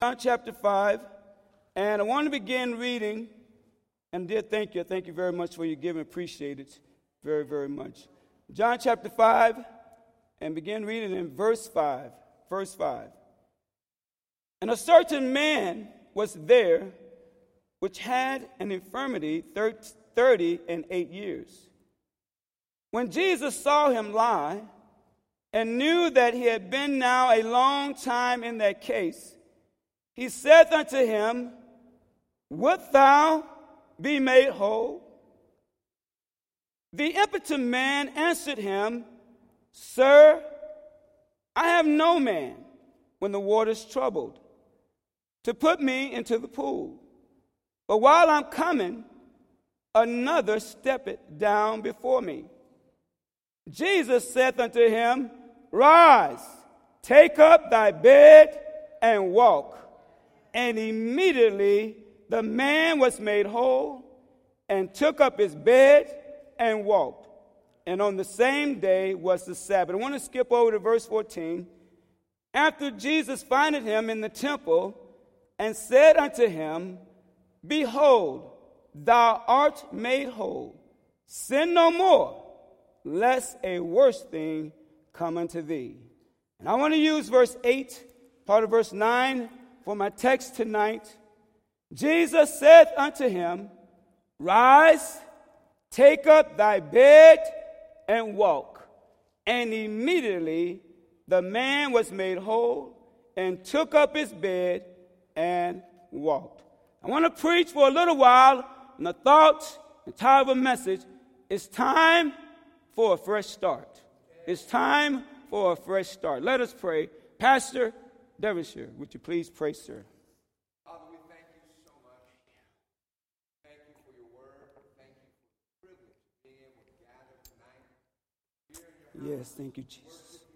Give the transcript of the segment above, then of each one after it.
John chapter 5, and I want to begin reading. And dear, thank you. Thank you very much for your giving. Appreciate it very, very much. John chapter 5, and begin reading in verse 5. Verse 5. And a certain man was there which had an infirmity thirty and eight years. When Jesus saw him lie, and knew that he had been now a long time in that case, he said unto him, Wilt thou be made whole? The impotent man answered him, Sir, I have no man when the water's troubled to put me into the pool. But while I'm coming, another steppeth down before me. Jesus saith unto him, Rise, take up thy bed and walk. And immediately the man was made whole and took up his bed and walked. And on the same day was the Sabbath. I want to skip over to verse 14. After Jesus findeth him in the temple and said unto him, Behold, thou art made whole. Sin no more, lest a worse thing come unto thee. And I want to use verse 8, part of verse 9, for my text tonight. Jesus said unto him, Rise, take up thy bed, and walk. And immediately the man was made whole and took up his bed and walked. I want to preach for a little while, and the thought and title of a message is time for a fresh start. It's time for a fresh start. Let us pray. Pastor Devonshire, would you please pray, sir? Father, we thank you so much. Thank you for your word. Thank you for the privilege of being able to gather tonight here in Yes, thank you, Jesus.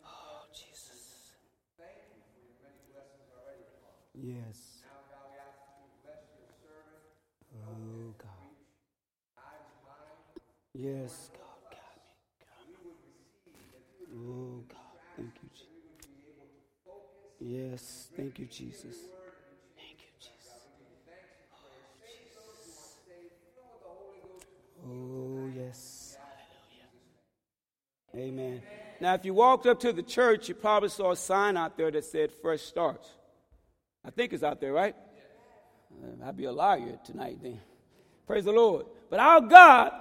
Oh, Jesus. Thank you for your many oh, blessings already, Father. Yes. Now, God, we ask you to bless your servant. Oh, God. Yes, God. Oh, God. Thank you, Jesus. Yes, thank you, Jesus. Thank you, Jesus. Oh, Jesus. Oh, yes. Hallelujah. Amen. Now, if you walked up to the church, you probably saw a sign out there that said Fresh Starts. I think it's out there, right? Uh, I'd be a liar tonight then. Praise the Lord. But our God,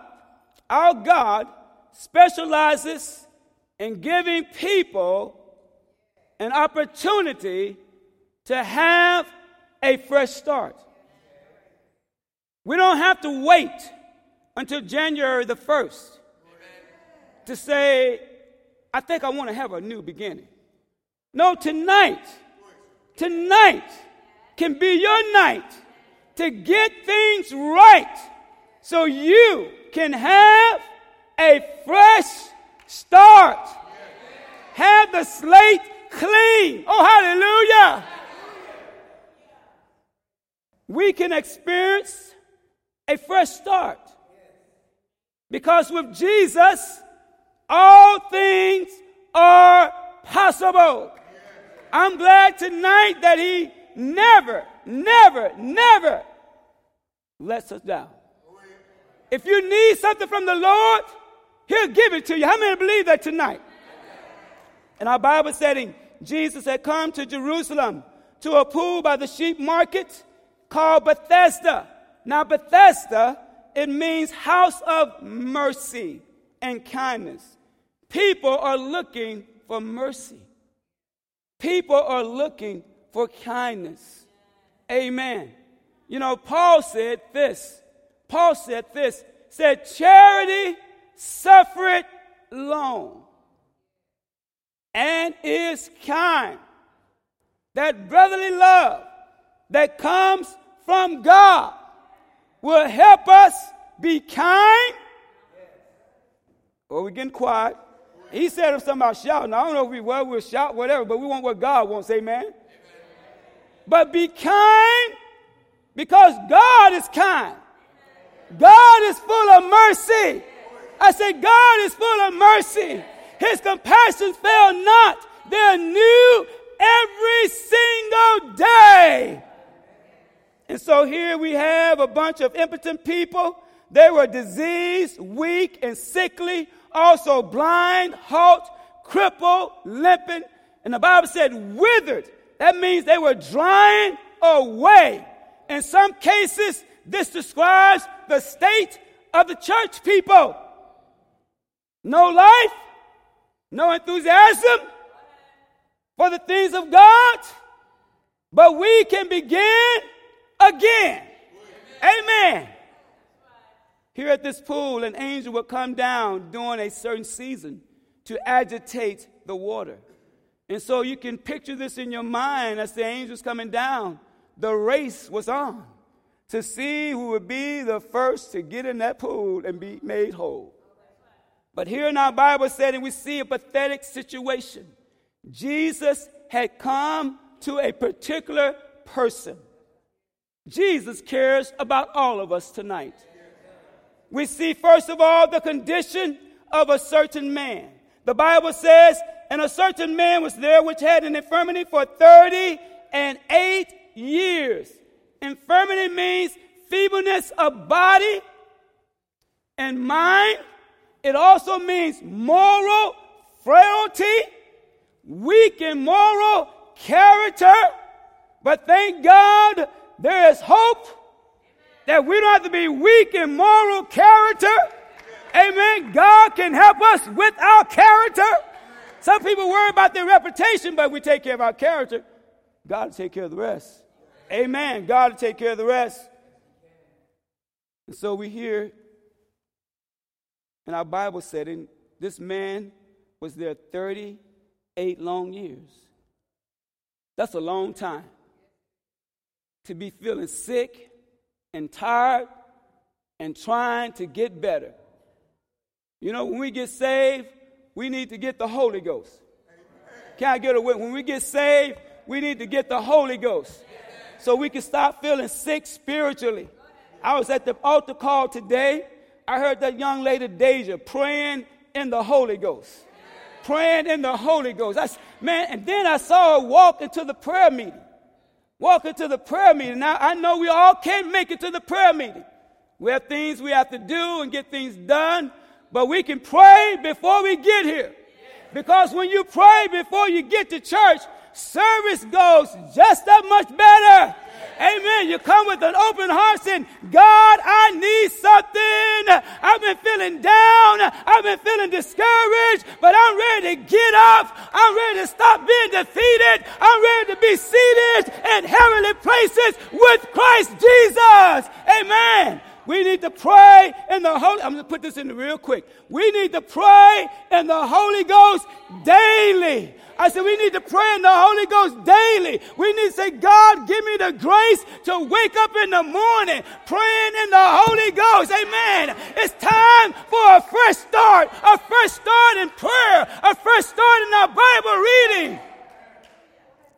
our God specializes in giving people an opportunity to have a fresh start. We don't have to wait until January the 1st to say, I think I want to have a new beginning. No, tonight, tonight can be your night to get things right so you can have a fresh start. Have the slate clean. Oh, hallelujah. We can experience a fresh start. Because with Jesus, all things are possible. I'm glad tonight that He never, never, never lets us down. If you need something from the Lord, He'll give it to you. How many believe that tonight? In our Bible setting, Jesus had come to Jerusalem to a pool by the sheep market called Bethesda. Now, Bethesda, it means house of mercy and kindness. People are looking for mercy. People are looking for kindness. Amen. You know, Paul said this. Paul said this. Said charity suffereth long and is kind. That brotherly love that comes from God will help us be kind. Or oh, we getting quiet. He said something about shouting. I don't know if we well we'll shout, whatever, but we want what God wants, amen. amen. But be kind because God is kind. God is full of mercy. I said, God is full of mercy. His compassions fail not. They're new every single day. And so here we have a bunch of impotent people. They were diseased, weak, and sickly, also blind, halt, crippled, limping. And the Bible said withered. That means they were drying away. In some cases, this describes the state of the church people. No life, no enthusiasm for the things of God, but we can begin again. Amen. Here at this pool, an angel will come down during a certain season to agitate the water. And so you can picture this in your mind as the angels coming down. The race was on to see who would be the first to get in that pool and be made whole. But here in our Bible setting, we see a pathetic situation. Jesus had come to a particular person. Jesus cares about all of us tonight. We see, first of all, the condition of a certain man. The Bible says, and a certain man was there which had an infirmity for 30 and 8 years. Infirmity means feebleness of body and mind. It also means moral frailty, weak in moral character. But thank God there is hope that we don't have to be weak in moral character. Amen. God can help us with our character. Some people worry about their reputation, but we take care of our character. God will take care of the rest. Amen. God will take care of the rest. And so we hear in our Bible setting, this man was there 38 long years. That's a long time to be feeling sick and tired and trying to get better. You know, when we get saved, we need to get the Holy Ghost. Can I get a When we get saved, we need to get the Holy Ghost so we can stop feeling sick spiritually. I was at the altar call today. I heard that young lady Deja praying in the Holy Ghost. Praying in the Holy Ghost. I, man, and then I saw her walk into the prayer meeting walk into the prayer meeting. Now, I know we all can't make it to the prayer meeting. We have things we have to do and get things done, but we can pray before we get here. Because when you pray before you get to church, service goes just that much better. Amen. You come with an open heart saying, God, I need something. I've been feeling down. I've been feeling discouraged, but I'm ready to get up. I'm ready to stop being defeated. I'm ready to be seated in heavenly places with Christ Jesus. Amen. We need to pray in the Holy. I'm going to put this in real quick. We need to pray in the Holy Ghost daily. I said, we need to pray in the Holy Ghost daily. We need to say, God, give me the grace to wake up in the morning praying in the Holy Ghost. Amen. It's time for a fresh start, a fresh start in prayer, a fresh start in our Bible reading.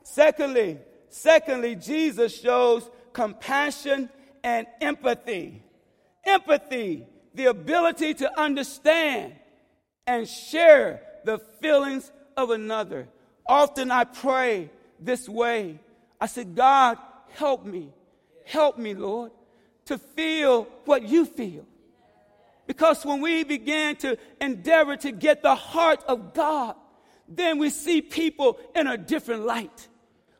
Secondly, secondly, Jesus shows compassion and empathy. Empathy, the ability to understand and share the feelings of another. Often I pray this way. I said, God, help me. Help me, Lord, to feel what you feel. Because when we begin to endeavor to get the heart of God, then we see people in a different light.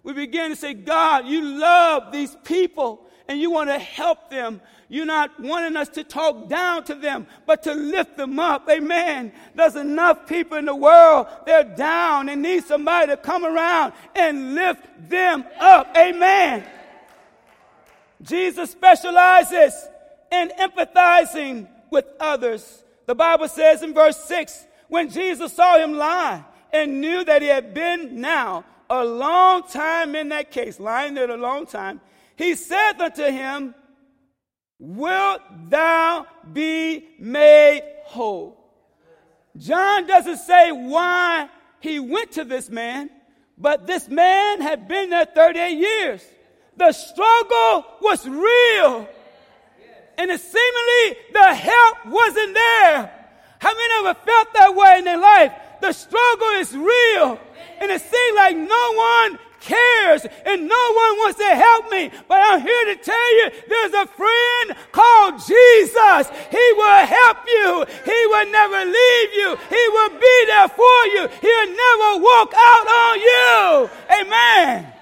We begin to say, God, you love these people and you want to help them. You're not wanting us to talk down to them, but to lift them up. Amen. There's enough people in the world, they're down and need somebody to come around and lift them up. Amen. Jesus specializes in empathizing with others. The Bible says in verse 6 when Jesus saw him lie and knew that he had been now a long time in that case, lying there a long time, he said unto him, Wilt thou be made whole? John doesn't say why he went to this man, but this man had been there 38 years. The struggle was real. And it seemingly the help wasn't there. How many of ever felt that way in their life? the struggle is real. And it seems like no one cares and no one wants to help me. But I'm here to tell you there's a friend called Jesus. He will help you. He will never leave you. He will be there for you. He'll never walk out on you. Amen.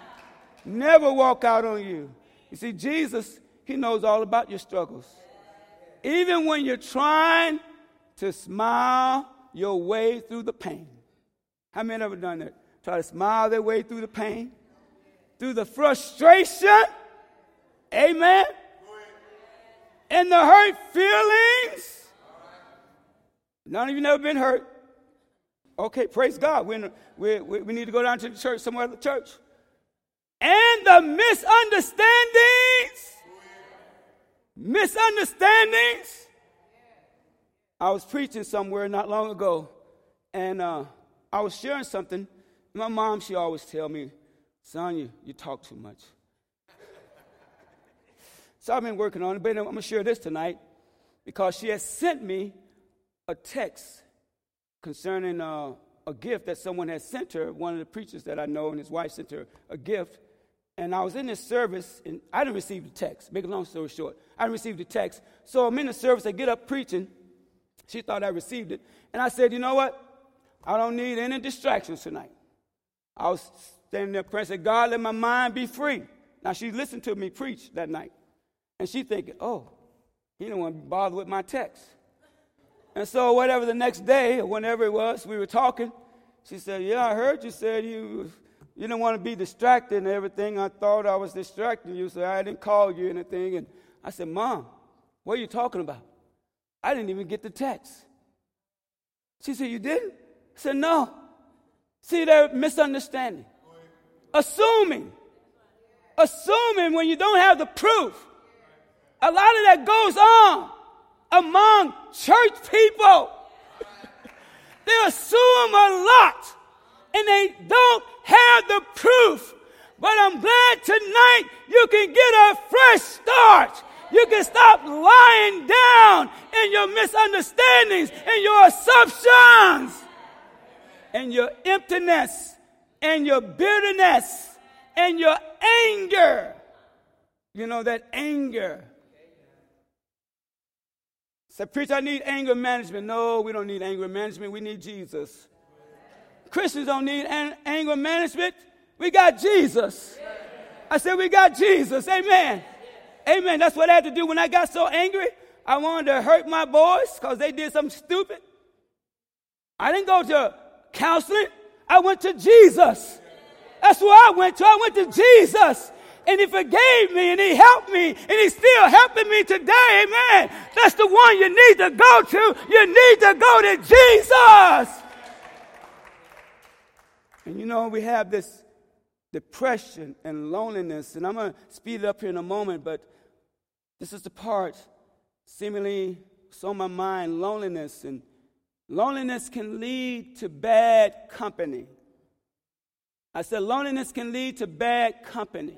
Never walk out on you. You see, Jesus, He knows all about your struggles. Even when you're trying to smile your way through the pain. How many ever done that? Try to smile their way through the pain, through the frustration. Amen. And the hurt feelings. None of you never been hurt. Okay, praise God. We, we, we need to go down to the church, somewhere at the church. And the misunderstandings. Misunderstandings. I was preaching somewhere not long ago, and uh, I was sharing something. My mom, she always tell me, son, you, talk too much. so I've been working on it, but I'm going to share this tonight because she has sent me a text concerning uh, a gift that someone has sent her. One of the preachers that I know and his wife sent her a gift. And I was in this service, and I didn't receive the text. Make a long story short, I didn't receive the text. So I'm in the service, I get up preaching, she thought I received it. And I said, you know what? I don't need any distractions tonight. I was standing there praying, said, God, let my mind be free. Now she listened to me preach that night. And she thinking, oh, he don't want to bother with my text. And so whatever the next day or whenever it was, we were talking. She said, yeah, I heard you said you, you didn't want to be distracted and everything. I thought I was distracting you, so I didn't call you anything. And I said, Mom, what are you talking about? I didn't even get the text. She said, You didn't? I said, No. See, they're misunderstanding. Assuming. Assuming when you don't have the proof. A lot of that goes on among church people. they assume a lot and they don't have the proof. But I'm glad tonight you can get a fresh start you can stop lying down in your misunderstandings and your assumptions and your emptiness and your bitterness and your anger. You know, that anger. Say, preacher, I need anger management. No, we don't need anger management. We need Jesus. Christians don't need an- anger management. We got Jesus. I said, we got Jesus. Amen. Amen. That's what I had to do when I got so angry. I wanted to hurt my boys because they did something stupid. I didn't go to counseling. I went to Jesus. That's where I went to. I went to Jesus. And he forgave me and he helped me and he's still helping me today. Amen. That's the one you need to go to. You need to go to Jesus. And you know, we have this depression and loneliness. And I'm going to speed it up here in a moment, but this is the part seemingly so my mind loneliness. And loneliness can lead to bad company. I said, loneliness can lead to bad company.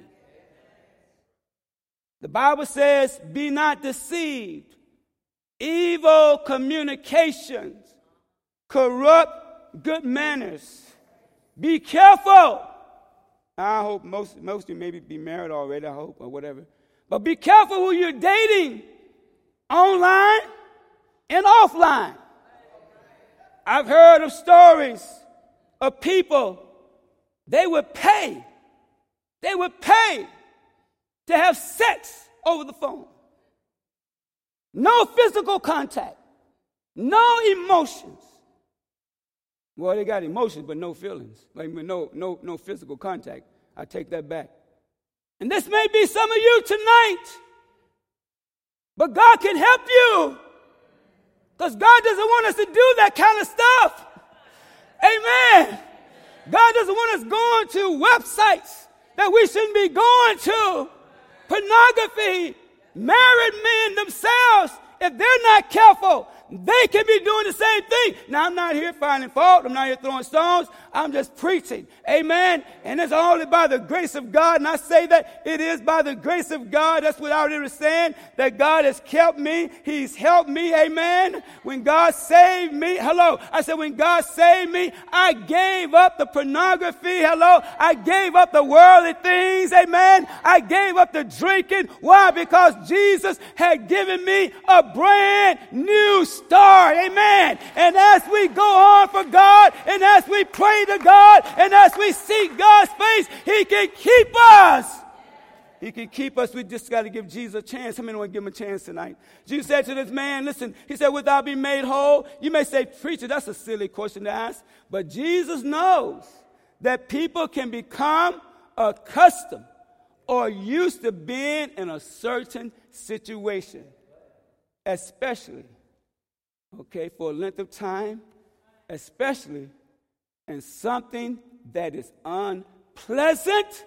The Bible says, be not deceived. Evil communications corrupt good manners. Be careful I hope most, most of you maybe be married already, I hope, or whatever. But be careful who you're dating online and offline. I've heard of stories of people, they would pay, they would pay to have sex over the phone. No physical contact, no emotions. Well, they got emotions, but no feelings. Like no, no, no physical contact. I take that back. And this may be some of you tonight. But God can help you. Because God doesn't want us to do that kind of stuff. Amen. God doesn't want us going to websites that we shouldn't be going to. Pornography, married men themselves, if they're not careful, they can be doing the same thing. Now, I'm not here finding fault. I'm not here throwing stones. I'm just preaching. Amen. And it's only by the grace of God. And I say that it is by the grace of God. That's what I was saying. That God has kept me. He's helped me. Amen. When God saved me. Hello. I said, when God saved me, I gave up the pornography. Hello. I gave up the worldly things. Amen. I gave up the drinking. Why? Because Jesus had given me a brand new start. Amen. And as we go on for God and as we pray to God and as we seek God's face, He can keep us. He can keep us. We just got to give Jesus a chance. How many want to give him a chance tonight? Jesus said to this man, listen, he said, without being made whole, you may say, preacher, that's a silly question to ask. But Jesus knows that people can become accustomed or used to being in a certain situation, especially, okay, for a length of time, especially and something that is unpleasant,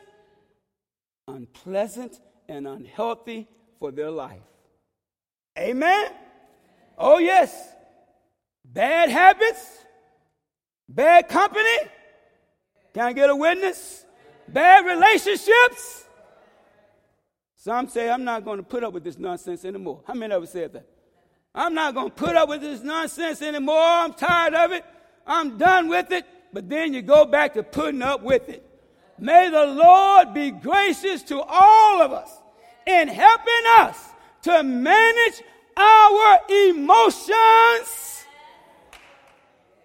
unpleasant and unhealthy for their life. Amen? Oh, yes. Bad habits, bad company. Can I get a witness? Bad relationships. Some say, I'm not going to put up with this nonsense anymore. How many of us said that? I'm not going to put up with this nonsense anymore. I'm tired of it. I'm done with it but then you go back to putting up with it. May the Lord be gracious to all of us in helping us to manage our emotions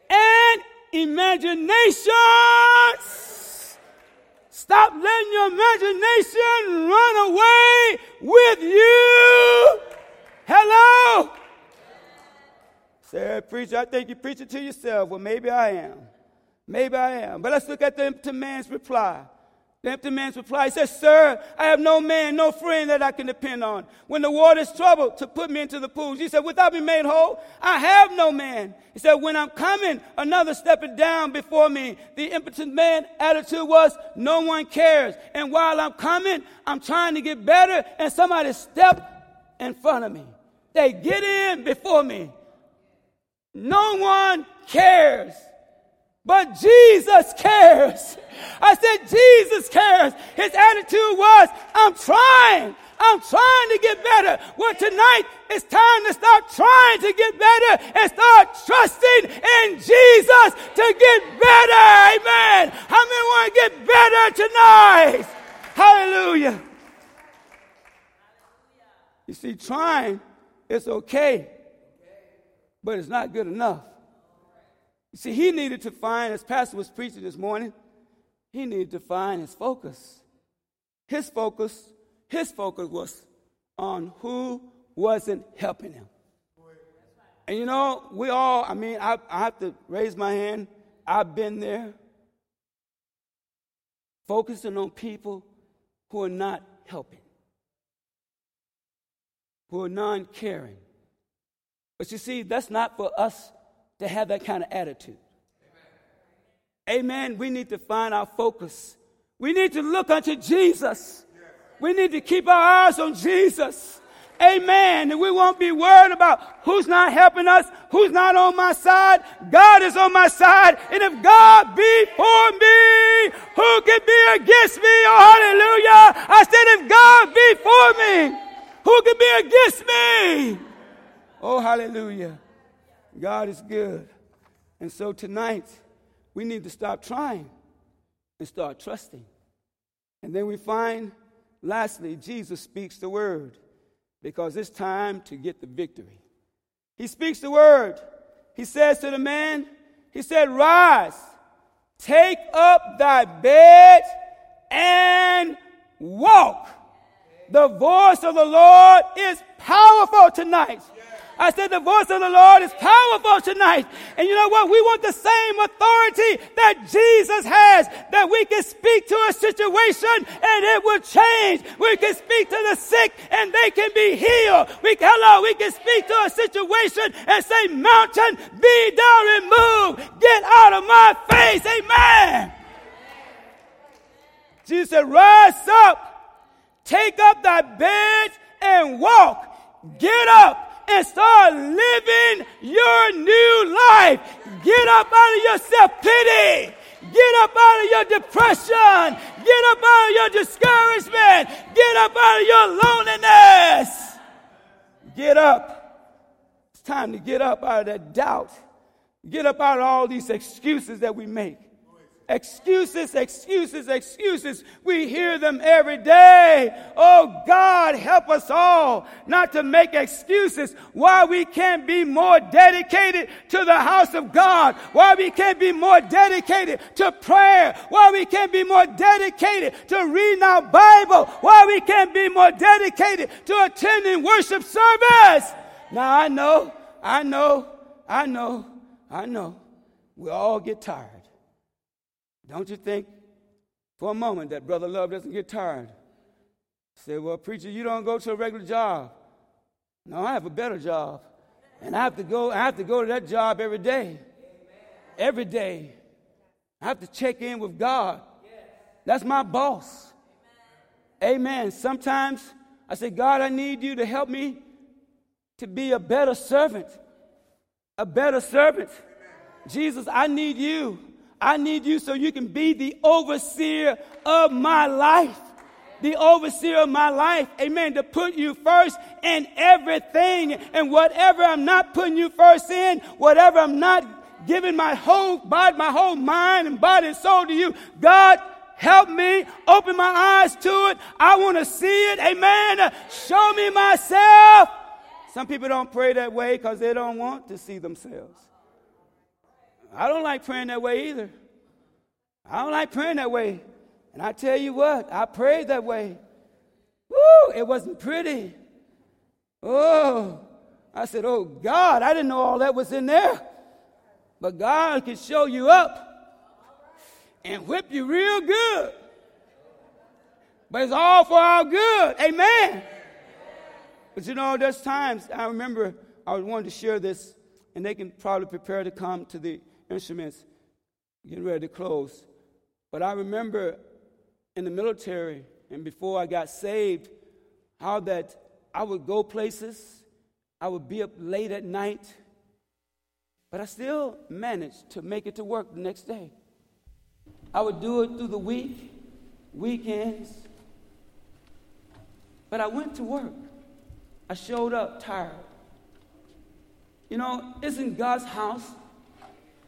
and imaginations. Stop letting your imagination run away with you. Hello? Say, preacher, I think you're preaching to yourself. Well, maybe I am. Maybe I am. But let's look at the empty man's reply. The empty man's reply, he says, Sir, I have no man, no friend that I can depend on. When the water's troubled to put me into the pools, he said, Without being made whole, I have no man. He said, When I'm coming, another stepping down before me. The impotent man attitude was, No one cares. And while I'm coming, I'm trying to get better, and somebody step in front of me. They get in before me. No one cares. But Jesus cares. I said, Jesus cares. His attitude was, I'm trying. I'm trying to get better. Well, tonight it's time to start trying to get better and start trusting in Jesus to get better. Amen. How many want to get better tonight? Hallelujah. You see, trying is okay, but it's not good enough. You see, he needed to find, as Pastor was preaching this morning, he needed to find his focus. His focus, his focus was on who wasn't helping him. And you know, we all, I mean, I, I have to raise my hand. I've been there. Focusing on people who are not helping, who are non caring. But you see, that's not for us to have that kind of attitude. Amen. We need to find our focus. We need to look unto Jesus. We need to keep our eyes on Jesus. Amen. And we won't be worried about who's not helping us, who's not on my side. God is on my side. And if God be for me, who can be against me? Oh, hallelujah. I said, if God be for me, who can be against me? Oh, hallelujah. God is good. And so tonight, we need to stop trying and start trusting. And then we find, lastly, Jesus speaks the word because it's time to get the victory. He speaks the word. He says to the man, He said, Rise, take up thy bed and walk. The voice of the Lord is powerful tonight. I said the voice of the Lord is powerful tonight. And you know what? We want the same authority that Jesus has, that we can speak to a situation and it will change. We can speak to the sick and they can be healed. We hello, we can speak to a situation and say, mountain, be down and move. Get out of my face. Amen. Jesus said, rise up, take up thy bed and walk. Get up and start living your new life. Get up out of your self pity. Get up out of your depression. Get up out of your discouragement. Get up out of your loneliness. Get up. It's time to get up out of that doubt. Get up out of all these excuses that we make. Excuses, excuses, excuses. We hear them every day. Oh God, help us all not to make excuses why we can't be more dedicated to the house of God, why we can't be more dedicated to prayer, why we can't be more dedicated to reading our Bible, why we can't be more dedicated to attending worship service. Now I know, I know, I know, I know. We all get tired. Don't you think for a moment that Brother Love doesn't get tired? Say, well, preacher, you don't go to a regular job. No, I have a better job. And I have to go, I have to go to that job every day. Every day. I have to check in with God. That's my boss. Amen. Sometimes I say, God, I need you to help me to be a better servant. A better servant. Jesus, I need you I need you so you can be the overseer of my life. The overseer of my life. Amen. To put you first in everything. And whatever I'm not putting you first in, whatever I'm not giving my whole body, my whole mind and body and soul to you, God, help me. Open my eyes to it. I want to see it. Amen. Show me myself. Some people don't pray that way because they don't want to see themselves. I don't like praying that way either. I don't like praying that way. And I tell you what, I prayed that way. Woo, it wasn't pretty. Oh, I said, Oh God, I didn't know all that was in there. But God can show you up and whip you real good. But it's all for our good. Amen. But you know, there's times I remember I was wanting to share this, and they can probably prepare to come to the instruments, getting ready to close. But I remember in the military and before I got saved, how that I would go places, I would be up late at night, but I still managed to make it to work the next day. I would do it through the week, weekends, but I went to work. I showed up tired. You know, isn't God's house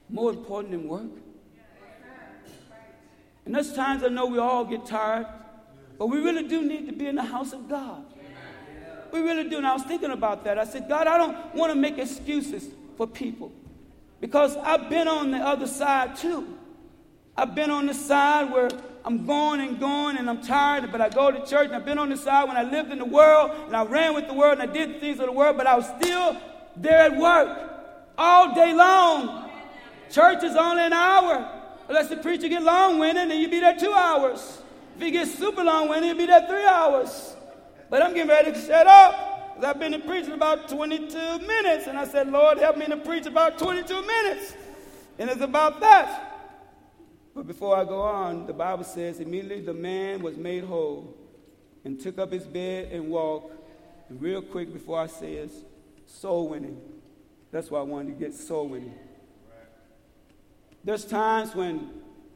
more important than work? And there's times I know we all get tired, but we really do need to be in the house of God. We really do. And I was thinking about that. I said, God, I don't want to make excuses for people because I've been on the other side too. I've been on the side where I'm going and going and I'm tired, but I go to church. And I've been on the side when I lived in the world and I ran with the world and I did things of the world, but I was still there at work all day long. Church is only an hour. Unless the preacher get long-winded, then you be there two hours. If he gets super long-winded, he'll be there three hours. But I'm getting ready to shut up. I've been in preaching about 22 minutes. And I said, Lord, help me to preach about 22 minutes. And it's about that. But before I go on, the Bible says, immediately the man was made whole and took up his bed and walked. And real quick before I say it, soul winning. That's why I wanted to get soul winning. There's times when,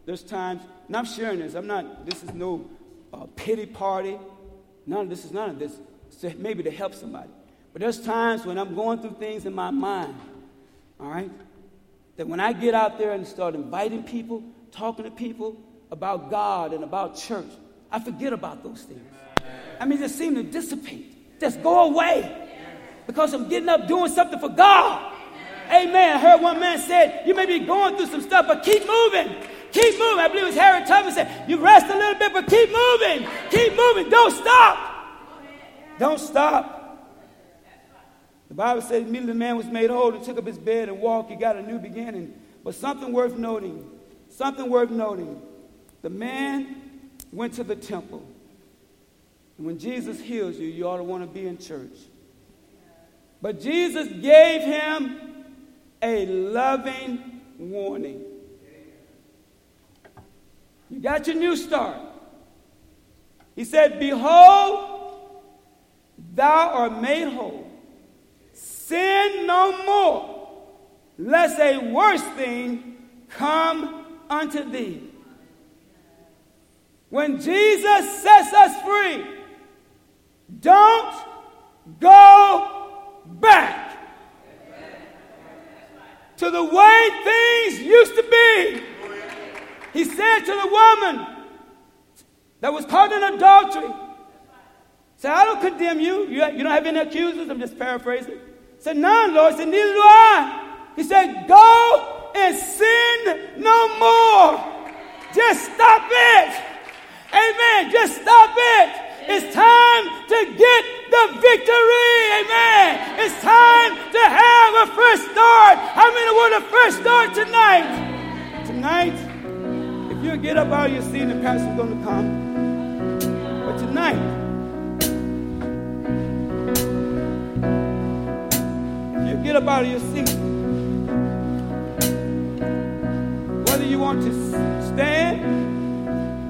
there's times, and I'm sharing this, I'm not, this is no uh, pity party. None of this is none of this. So maybe to help somebody. But there's times when I'm going through things in my mind, all right, that when I get out there and start inviting people, talking to people about God and about church, I forget about those things. I mean, they seem to dissipate, just go away because I'm getting up doing something for God. Amen. I heard one man said, You may be going through some stuff, but keep moving. Keep moving. I believe it was Harriet Tubman said, You rest a little bit, but keep moving. Keep moving. Don't stop. Don't stop. The Bible says immediately the man was made whole and took up his bed and walked. He got a new beginning. But something worth noting, something worth noting. The man went to the temple. And when Jesus heals you, you ought to want to be in church. But Jesus gave him a loving warning. You got your new start. He said, Behold, thou art made whole. sin no more, lest a worse thing come unto thee. When Jesus sets us free, don't go back to the way things used to be. He said to the woman that was caught in adultery, said, I don't condemn you. You, you don't have any accusers. I'm just paraphrasing. said, None, Lord. said, Neither do I. He said, Go and sin no more. Just stop it. Amen. Just stop it. It's time to get the victory. Amen. It's time to have a fresh start. How many want a fresh start tonight? Tonight, if you get up out of your seat, the pastor's going to come. But tonight, if you get up out of your seat, whether you want to stand